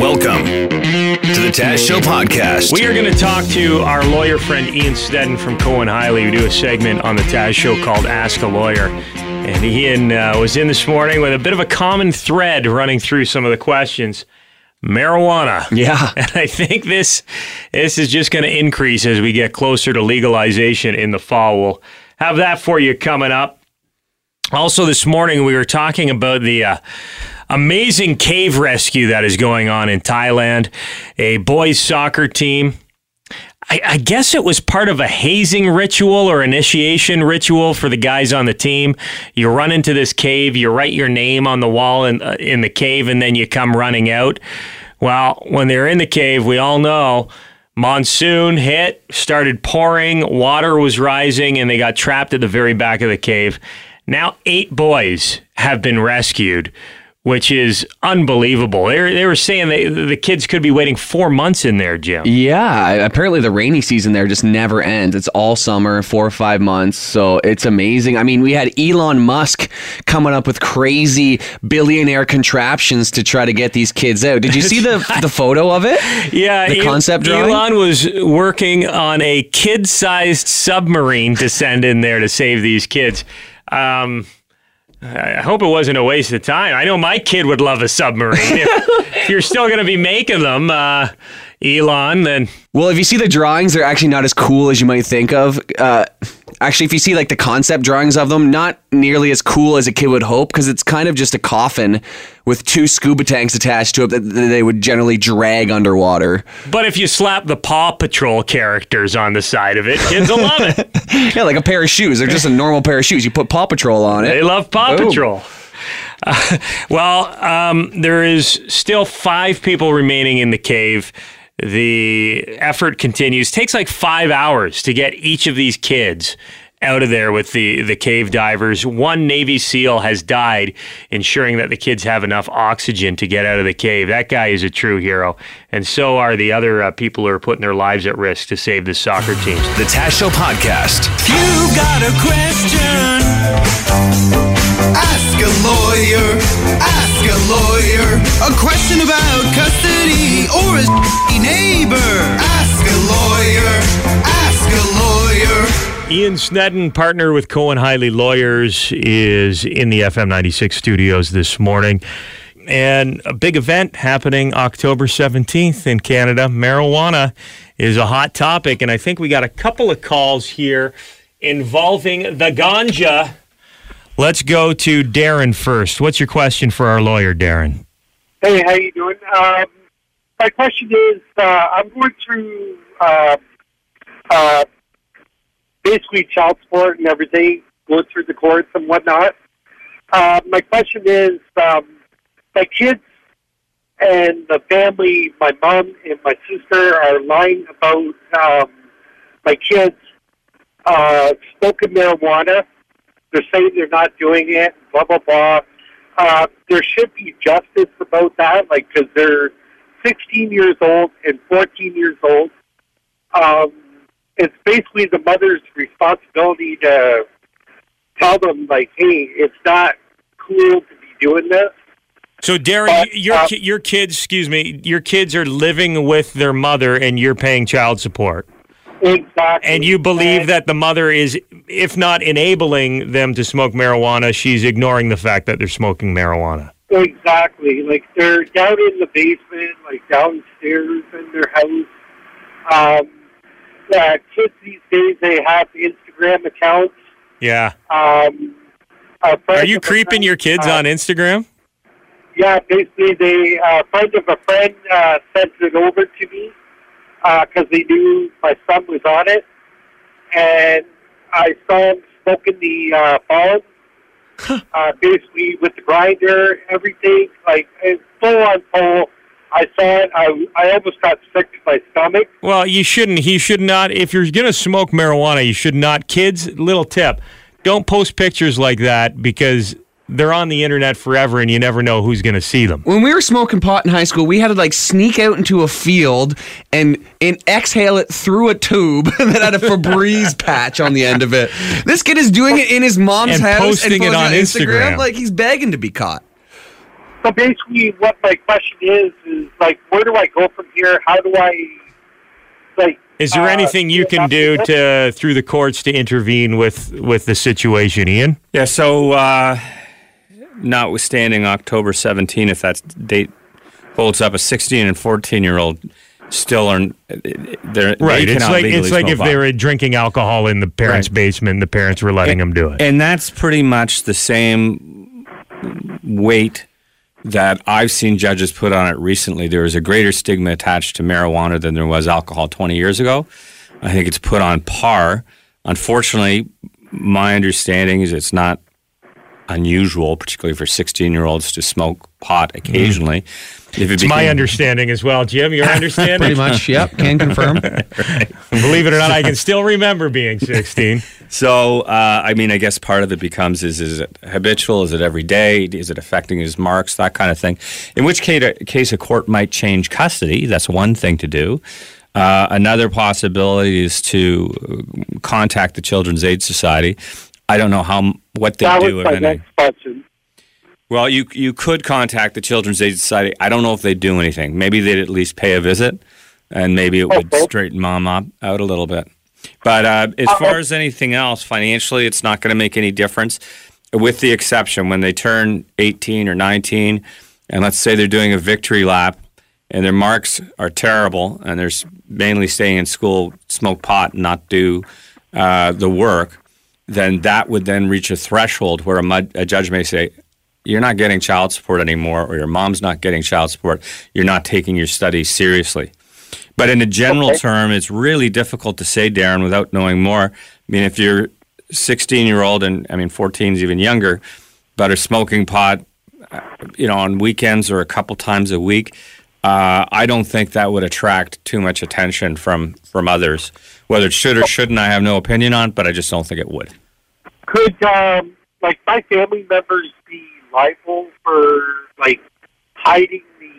Welcome to the Taz Show podcast. We are going to talk to our lawyer friend Ian Snedden from Cohen Highley. We do a segment on the Taz Show called Ask a Lawyer. And Ian uh, was in this morning with a bit of a common thread running through some of the questions. Marijuana. Yeah. And I think this this is just going to increase as we get closer to legalization in the fall. We'll have that for you coming up. Also, this morning we were talking about the uh, amazing cave rescue that is going on in Thailand. A boys soccer team. I, I guess it was part of a hazing ritual or initiation ritual for the guys on the team. You run into this cave, you write your name on the wall in, uh, in the cave, and then you come running out. Well, when they're in the cave, we all know monsoon hit, started pouring, water was rising, and they got trapped at the very back of the cave. Now, eight boys have been rescued, which is unbelievable. They were, they were saying they, the kids could be waiting four months in there, Jim. Yeah, apparently the rainy season there just never ends. It's all summer, four or five months. So it's amazing. I mean, we had Elon Musk coming up with crazy billionaire contraptions to try to get these kids out. Did you see the the photo of it? Yeah, The concept drawing? Elon was working on a kid-sized submarine to send in there to save these kids. Um, I hope it wasn't a waste of time. I know my kid would love a submarine. if, if you're still going to be making them, uh, Elon, then Well, if you see the drawings, they're actually not as cool as you might think of. Uh, actually, if you see like the concept drawings of them, not nearly as cool as a kid would hope because it's kind of just a coffin with two scuba tanks attached to it that they would generally drag underwater. But if you slap the Paw Patrol characters on the side of it, kids will love it. Yeah, like a pair of shoes. They're just a normal pair of shoes. You put Paw Patrol on it. They love Paw Boom. Patrol. Uh, well, um, there is still five people remaining in the cave. The effort continues. takes like five hours to get each of these kids out of there with the, the cave divers. One Navy SEAL has died, ensuring that the kids have enough oxygen to get out of the cave. That guy is a true hero. And so are the other uh, people who are putting their lives at risk to save the soccer teams. The Taz Show podcast. You got a question? Ask a lawyer. Ask a lawyer. A question about custody or a neighbor. Ask a lawyer. Ask a lawyer. Ian Snedden, partner with Cohen Highley Lawyers, is in the FM 96 studios this morning. And a big event happening October 17th in Canada. Marijuana is a hot topic. And I think we got a couple of calls here involving the ganja. Let's go to Darren first. What's your question for our lawyer, Darren? Hey, how you doing? Um, my question is, uh, I'm going through uh, uh, basically child support and everything, going through the courts and whatnot. Uh, my question is, um, my kids and the family, my mom and my sister are lying about um, my kids uh, smoking marijuana. They're saying they're not doing it, blah, blah, blah. Uh, there should be justice about that, like, because they're 16 years old and 14 years old. Um, it's basically the mother's responsibility to tell them, like, hey, it's not cool to be doing this. So, Darren, Uh, your uh, your kids, excuse me, your kids are living with their mother, and you're paying child support. Exactly. And you believe And- that the mother is, if not enabling them to smoke marijuana, she's ignoring the fact that they're smoking marijuana. Exactly. Like they're down in the basement, like downstairs in their house. Um, yeah, kids these days they have Instagram accounts. Yeah. Um, Are you creeping friend- your kids uh, on Instagram? Yeah, basically, they uh, a friend of a friend uh, sent it over to me because they knew my son was on it, and I saw him smoking the uh, bomb, uh, basically with the grinder, everything, like full on full. I saw it. I, I almost got sick to my stomach. Well, you shouldn't. He should not. If you're going to smoke marijuana, you should not. Kids, little tip: don't post pictures like that because they're on the internet forever, and you never know who's going to see them. When we were smoking pot in high school, we had to like sneak out into a field and and exhale it through a tube that had a Febreze patch on the end of it. This kid is doing it in his mom's house And house posting it posting on Instagram. like he's begging to be caught. so basically, what my question is is like, where do I go from here? How do I like? Is there uh, anything you can do to through the courts to intervene with with the situation, Ian? Yeah, so uh, notwithstanding October 17, if that date holds up, a 16 and 14 year old still are they're Right. They It's like it's like if they were drinking alcohol in the parents' Right. basement, the parents were letting them do it. And that's pretty much the same weight that I've seen judges put on it recently. There is a greater stigma attached to marijuana than there was alcohol 20 years ago. I think it's put on par. Unfortunately, my understanding is it's not unusual, particularly for 16 year olds, to smoke pot occasionally. If it It's my understanding as well. Jim, your understanding? Pretty much. Yep. Can confirm. Believe it or not, I can still remember being 16. So, uh, I mean, I guess part of it becomes is is it habitual? Is it every day? Is it affecting his marks? That kind of thing. In which case, case a court might change custody. That's one thing to do. Uh, another possibility is to uh, contact the Children's Aid Society. I don't know how what they that do. was my any. next question. Well, you you could contact the Children's Aid Society. I don't know if they do anything. Maybe they'd at least pay a visit, and maybe it would Okay. straighten mom up out a little bit. But uh, as far as anything else, financially, it's not going to make any difference, with the exception when they turn 18 or 19, and let's say they're doing a victory lap, and their marks are terrible, and they're mainly staying in school, smoke pot, and not do uh, the work. Then that would then reach a threshold where a, mud, a judge may say, you're not getting child support anymore, or your mom's not getting child support. You're not taking your studies seriously. But in a general Okay. term, it's really difficult to say, Darren, without knowing more. I mean, if you're 16 year old, and I mean, 14 is even younger, but are smoking pot, uh, you know, on weekends or a couple times a week, uh, I don't think that would attract too much attention from from others. Whether it should or shouldn't, I have no opinion on, but I just don't think it would. Could um, like my family members be liable for like hiding the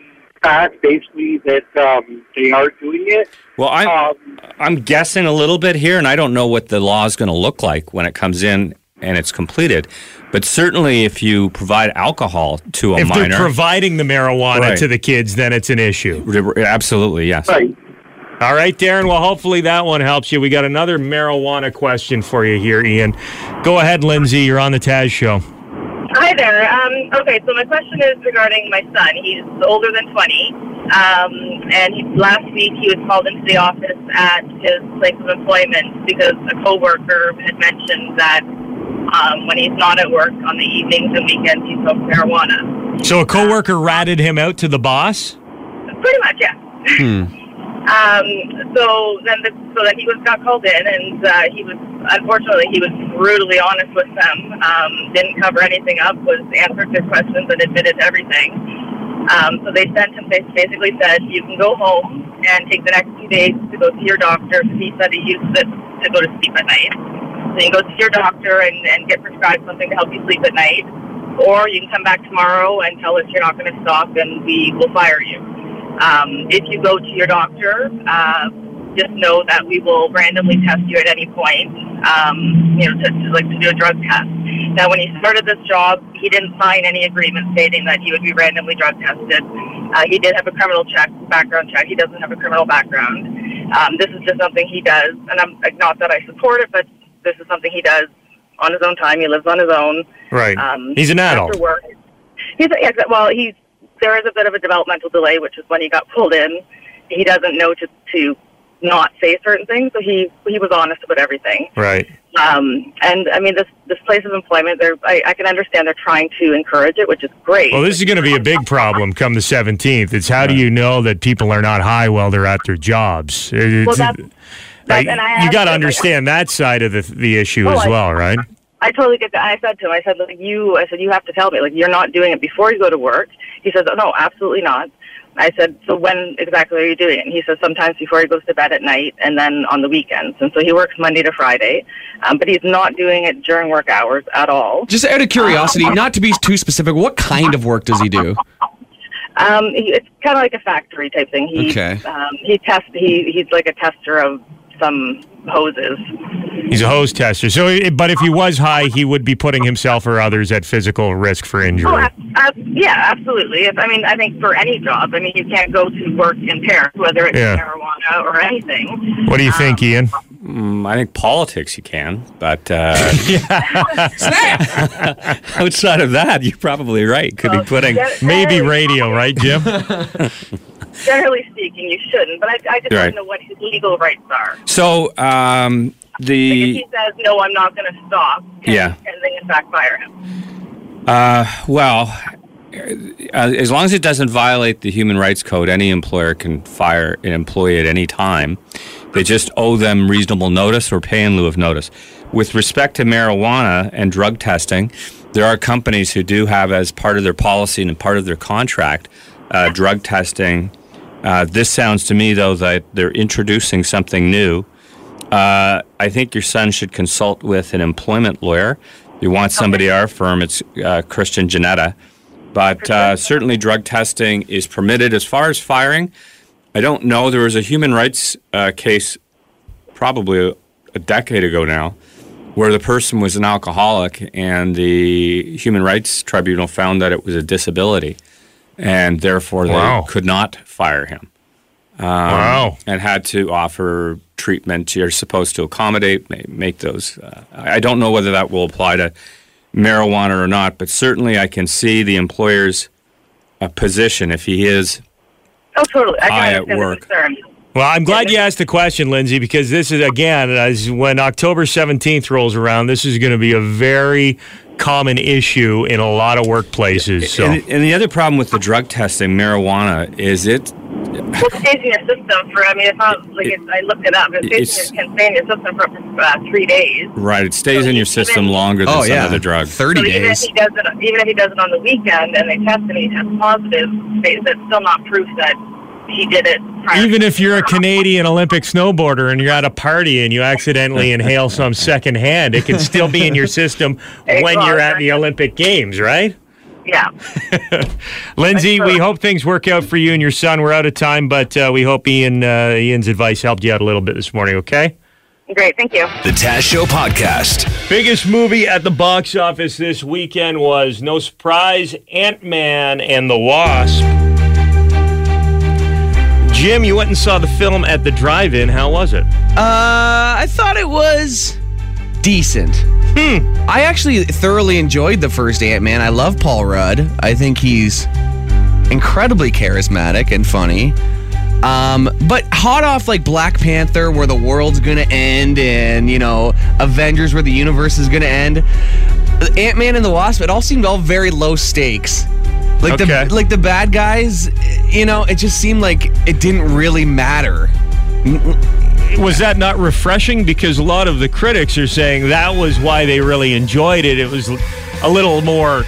fact, basically that um, they are doing it? Well, I, Um, I'm guessing a little bit here, and I don't know what the law is going to look like when it comes in and it's completed. But certainly, if you provide alcohol to a if minor, they're providing the marijuana Right. to the kids, then it's an issue. absolutely yes. right. All right, Darren. Well, hopefully that one helps you. We got another marijuana question for you here, Ian. Go ahead, Lindsay. You're on the Taz show. Hi there. Um, okay, so my question is regarding my son. He's older than 20. Um, and he, last week he was called into the office at his place of employment because a coworker had mentioned that um, when he's not at work on the evenings and weekends, he smokes marijuana. So a coworker ratted him out to the boss. Pretty much, yeah. Um, so then, the, so then he was got called in, and uh, he was unfortunately he was brutally honest with them. Um, didn't cover anything up. Was answered their questions and admitted everything. Um, so they sent him. They basically said you can go home and take the next few days to go see your doctor. 'cause He said he uses it to go to sleep at night. So you go see your doctor and, and get prescribed something to help you sleep at night, or you can come back tomorrow and tell us you're not going to stop, and we will fire you. Um, if you go to your doctor, uh, just know that we will randomly test you at any point. Um, you know, to, to like to do a drug test. Now, when he started this job, he didn't sign any agreement stating that he would be randomly drug tested. Uh, he did have a criminal check, background check. He doesn't have a criminal background. Um, this is just something he does, and I'm not that I support it, but this is something he does on his own time. He lives on his own. Right. Um, He's an adult. After work. He's yeah, well. He's there is a bit of a developmental delay, which is when he got pulled in. He doesn't know to to not say certain things, so he he was honest about everything. Right. Um, and I mean, this this place of employment, they're I, I can understand they're trying to encourage it, which is great. Well, this is going to be a big problem come the 17th. It's how do you know that people are not high while they're at their jobs? It's, Well, that's- like, and I you got to him, like- understand that side of the the issue Oh, as I- well, right? I totally get that. I said to him, I said, like, you, I said, you have to tell me, like, you're not doing it before you go to work. He says, oh, no, absolutely not. I said, so when exactly are you doing it? And he says, sometimes before he goes to bed at night and then on the weekends. And so he works Monday to Friday, um, but he's not doing it during work hours at all. Just out of curiosity, not to be too specific, what kind of work does he do? Um, he, it's kind of like a factory type thing. He, Okay. um, he tests, he, he's like a tester of some hoses. He's a hose tester. So, but if he was high, he would be putting himself or others at physical risk for injury. Oh, ab- ab- yeah, absolutely. If, I mean, I think for any job, I mean, you can't go to work impaired, whether it's Yeah. marijuana or anything. What do you think, Ian? Mm, I think politics you can, but uh, outside of that, you're probably right. Could be putting. Gen- Maybe radio, right, Jim? Generally speaking, you shouldn't. But I, I just Right. to know what his legal rights are. So um, Like if the he says, "No, I'm not going to stop," can, Yeah. and then in fact fire him? uh, well, uh, as long as it doesn't violate the Human Rights Code, any employer can fire an employee at any time. They just owe them reasonable notice or pay in lieu of notice. With respect to marijuana and drug testing, there are companies who do have as part of their policy and part of their contract uh, drug testing. Uh, this sounds to me, though, that they're introducing something new. Uh, I think your son should consult with an employment lawyer. If you want somebody at our firm, it's uh, Christian Janetta. But uh, certainly, drug testing is permitted. As far as firing, I don't know. There was a human rights uh, case probably a, a decade ago now where the person was an alcoholic and the Human Rights Tribunal found that it was a disability and therefore they Wow. could not fire him wow. and had to offer treatment. You're supposed to accommodate, make those. Uh, I I don't know whether that will apply to marijuana or not, but certainly I can see the employer's uh, position if he is. Oh, totally. I can High at work. concern. Well, I'm glad you asked the question, Lindsay, because this is, again, as when October 17th rolls around, this is going to be a very common issue in a lot of workplaces. So, And, and the other problem with the drug testing, marijuana, is it Well, it stays in your system for. I mean, it's not like it's, I looked it up. It It's- stays, can stay in your system for uh, three days. right? It stays So in your even- system longer than Oh some yeah, other drugs. thirty So even if he does it, even if he does it on the weekend and they test and he tests positive, they, that's still not proof that he did it. Prior even if you're a Canadian Olympic snowboarder and you're at a party and you accidentally inhale some secondhand, it can still be in your system when you're at the Olympic Games, right? yeah. Lindsay, we hope things work out for you and your son. We're out of time, but uh, we hope Ian uh, Ian's advice helped you out a little bit this morning. Okay. Great. Thank you. The Taz Show Podcast. Biggest movie at the box office this weekend was no surprise Ant Man and the Wasp. Jim, you went and saw the film at the drive-in. How was it? Uh, I thought it was decent. Hmm. I actually thoroughly enjoyed the first Ant Man. I love Paul Rudd. I think he's incredibly charismatic and funny. Um, but hot off like Black Panther, where the world's gonna end, and you know, Avengers, where the universe is gonna end. Ant Man and the Wasp, it all seemed all very low stakes. Like Okay. the like the bad guys, you know, it just seemed like it didn't really matter. Was that not refreshing? Because a lot of the critics are saying that was why they really enjoyed it. It was a little more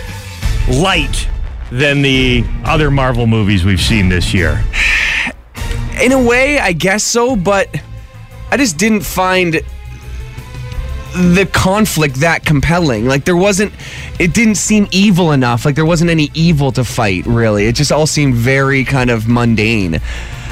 light than the other Marvel movies we've seen this year. in a way, I guess so, but I just didn't find the conflict that compelling. Like there wasn't it didn't seem evil enough. Like there wasn't any evil to fight, really. It just all seemed very kind of mundane.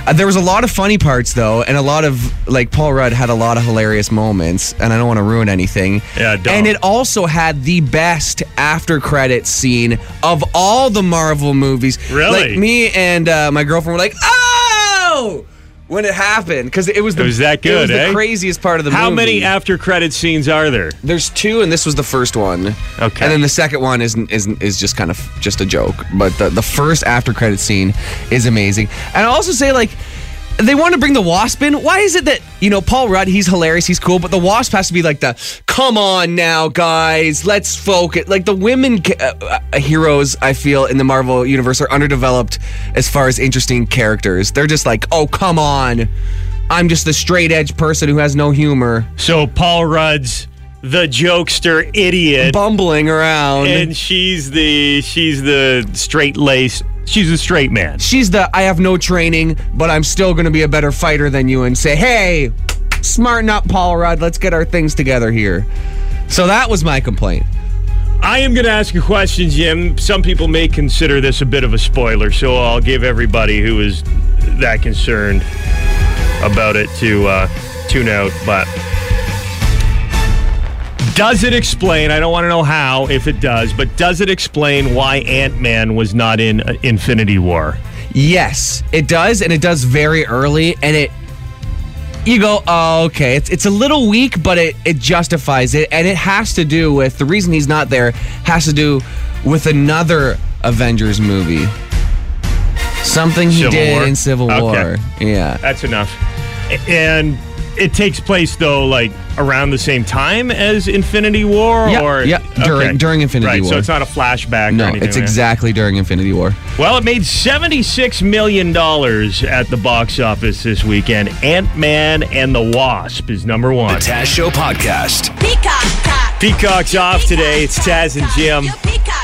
Uh, there was a lot of funny parts though, and a lot of like Paul Rudd had a lot of hilarious moments, and I don't want to ruin anything. Yeah, don't. And it also had the best after credit scene of all the Marvel movies. Really? Like me and uh, my girlfriend were like, "Oh!" When it happened because it was the It was that It was good, the eh? craziest part of the movie. How movie. many after credit scenes are there? There's two, and this was the first one. Okay. And then the second one isn't isn't is just kind of just a joke, but the the first after credit scene is amazing. And I'll also say like. They want to bring the Wasp in. Why is it that you know Paul Rudd? He's hilarious. He's cool, but the Wasp has to be like the "Come on now, guys, let's focus." Like the women uh, uh, heroes, I feel in the Marvel universe are underdeveloped as far as interesting characters. They're just like, "Oh, come on, I'm just the straight edge person who has no humor, So Paul Rudd's the jokester idiot, bumbling around." and she's the she's the straight lace. She's a straight man. she's the I have no training, but I'm still going to be a better fighter than you and say, hey, smarten up, Paul Rudd. Let's get our things together here. So that was my complaint. I am going to ask a question, Jim. Some people may consider this a bit of a spoiler, so I'll give everybody who is that concerned about it to uh, tune out. But Does it explain? I don't want to know how, if it does, but does it explain why Ant Man was not in uh, Infinity War? Yes, it does, and it does very early, and it. You go, oh, okay. It's it's a little weak, but it it justifies it, and it has to do with the reason he's not there has to do with another Avengers movie. Something he Civil did War? in Civil Okay. War. Yeah. That's enough. And it takes place though, like around the same time as Infinity War, Yeah, or yeah, during- during Infinity right, So it's not a flashback. or No, anything it's like that. exactly during Infinity War. Well, it made $76 million at the box office this weekend. Ant Man and the Wasp is number one. The Taz Show podcast. Peacock. Peacock's off today. It's Taz and Jim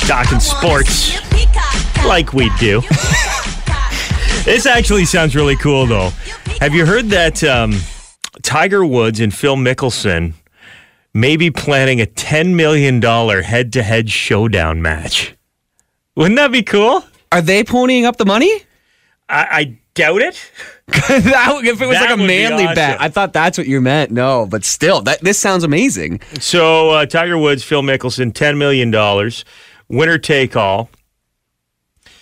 talking sports like we do. This actually sounds really cool, though. Have you heard that um, Tiger Woods and Phil Mickelson may be planning a $10 million head to head showdown match? Wouldn't that be cool? Are they ponying up the money? I, I doubt it. that, if it was That like a manly bet. I thought that's what you meant. No, but still, that this sounds amazing. So uh, Tiger Woods, Phil Mickelson, ten million dollars, winner take all.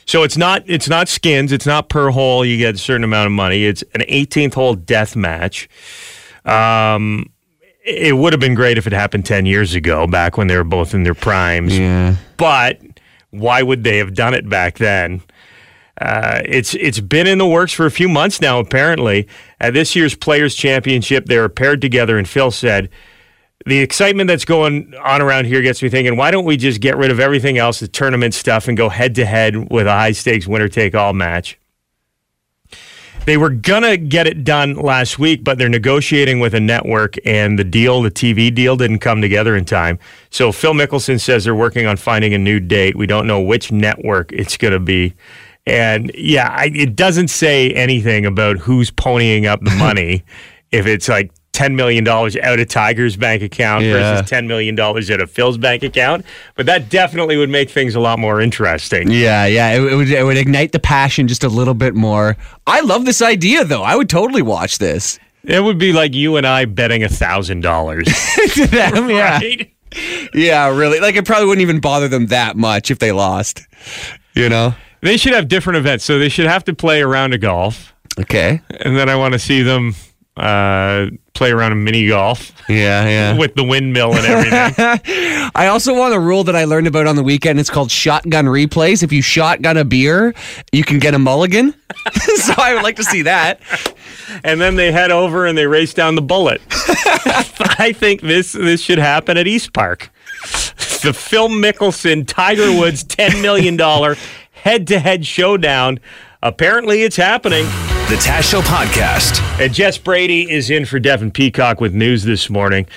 So it's not it's not skins, it's not per hole. You get a certain amount of money. It's an 18th hole death match. Um, it would have been great if it happened 10 years ago, back when they were both in their primes. Yeah. But why would they have done it back then? Uh, it's it's been in the works for a few months now. Apparently, at this year's Players Championship, they were paired together, and Phil said, "The excitement that's going on around here gets me thinking. Why don't we just get rid of everything else, the tournament stuff, and go head to head with a high stakes winner take all match?" They were gonna get it done last week, but they're negotiating with a network, and the deal, the TV deal, didn't come together in time. So Phil Mickelson says they're working on finding a new date. We don't know which network it's gonna be, and yeah, I, it doesn't say anything about who's ponying up the money. if it's like ten million dollars out of Tiger's bank account Yeah. versus ten million dollars out of Phil's bank account, but that definitely would make things a lot more interesting. Yeah, yeah. It, it would it would ignite the passion just a little bit more. I love this idea though. I would totally watch this. It would be like you and I betting a thousand dollars. To them, yeah. Right? Yeah, really. Like it probably wouldn't even bother them that much if they lost. You know? They should have different events. So they should have to play a round of golf, Okay. and then I want to see them uh, play around a mini golf Yeah, yeah. with the windmill and everything. I also want a rule that I learned about on the weekend. It's called shotgun replays. If you shotgun a beer, you can get a mulligan. so I would like to see that. and then they head over and they race down the bullet. I think this this should happen at East Park. The Phil Mickelson Tiger Woods ten million dollar head to head showdown. Apparently, it's happening. The Taz Show podcast. And Jess Brady is in for Devin Peacock with news this morning.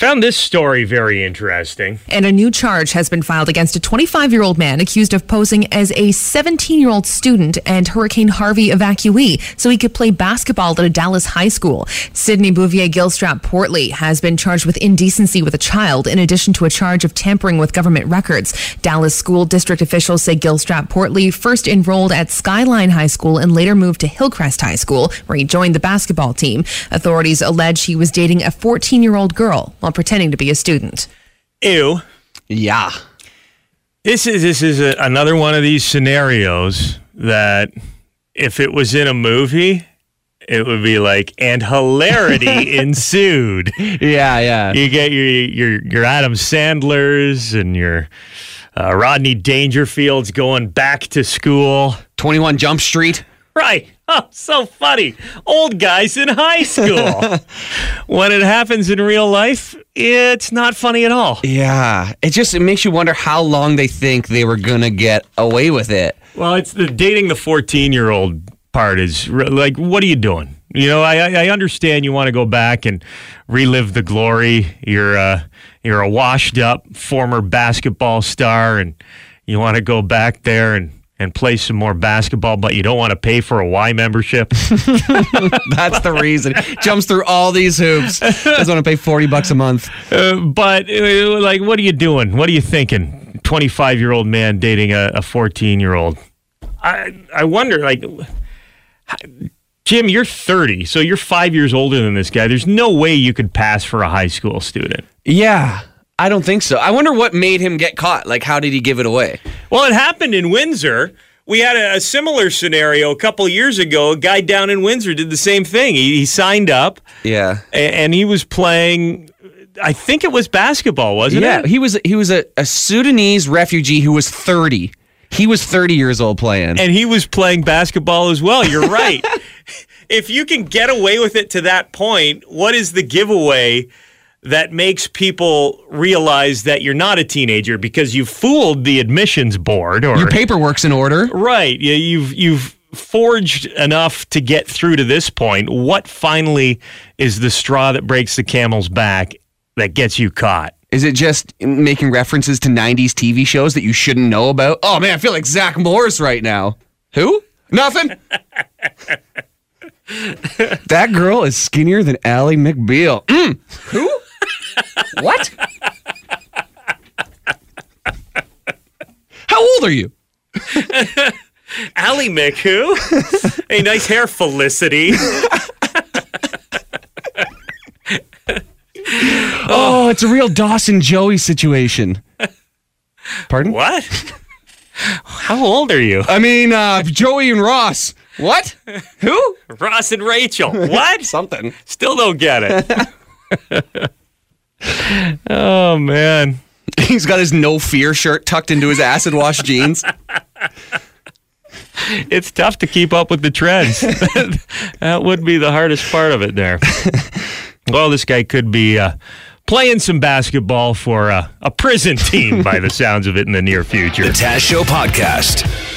Found this story very interesting. And a new charge has been filed against a 25 year old man accused of posing as a 17 year old student and Hurricane Harvey evacuee so he could play basketball at a Dallas high school. Sidney Bouvier Gilstrap Portley has been charged with indecency with a child in addition to a charge of tampering with government records. Dallas school district officials say Gilstrap Portley first enrolled at Skyline High School and later moved to Hillcrest High School where he joined the basketball team. Authorities allege he was dating a 14 year old girl while pretending to be a student. Ew. Yeah. This is this is a, another one of these scenarios that if it was in a movie, it would be like and hilarity ensued. Yeah, yeah. You get your your your Adam Sandlers and your uh, Rodney Dangerfields going back to school. 21 Jump Street. Right. So funny. Old guys in high school. when it happens in real life, it's not funny at all. Yeah. It just it makes you wonder how long they think they were going to get away with it. Well, it's the dating the 14 year old part is like, what are you doing? You know, I, I I understand you want to go back and relive the glory. You're uh, you're a washed up former basketball star, and you want to go back there and, and play some more basketball, but you don't want to pay for a Y membership. That's the reason. Jumps through all these hoops. Doesn't want to pay 40 bucks a month. Uh, but uh, like, what are you doing? What are you thinking? Twenty five year old man dating a fourteen year old. I I wonder like. Jim, you're 30, so you're five years older than this guy. There's no way you could pass for a high school student. Yeah. I don't think so. I wonder what made him get caught. Like, how did he give it away? Well, it happened in Windsor. We had a, a similar scenario a couple years ago. A guy down in Windsor did the same thing. He, he signed up Yeah. a- and he was playing. I think it was basketball, wasn't yeah, it? he was he was a, a Sudanese refugee who was 30. He was 30 years old playing. and he was playing basketball as well. You're right. if you can get away with it to that point, what is the giveaway that makes people realize that you're not a teenager because you fooled the admissions board or Your paperwork's in order. right? Yeah, you've you've forged enough to get through to this point. What finally is the straw that breaks the camel's back that gets you caught? Is it just making references to 90s TV shows that you shouldn't know about? Oh man, I feel like Zach Morris right now. Who? Nothing. that girl is skinnier than Ally McBeal. Mm. Who? What? How old are you? Ally Mick, who? a nice hair, Felicity. Oh, it's a real Dawson Joey situation. Pardon? What? How old are you? I mean, uh, Joey and Ross. What? Who? Ross and Rachel. What? Something. Still don't get it. oh man. He's got his no fear shirt tucked into his acid wash jeans. It's tough to keep up with the trends. that would be the hardest part of it there. well, this guy could be uh, playing some basketball for uh, a prison team by the sounds of it in the near future. The Taz Show Podcast.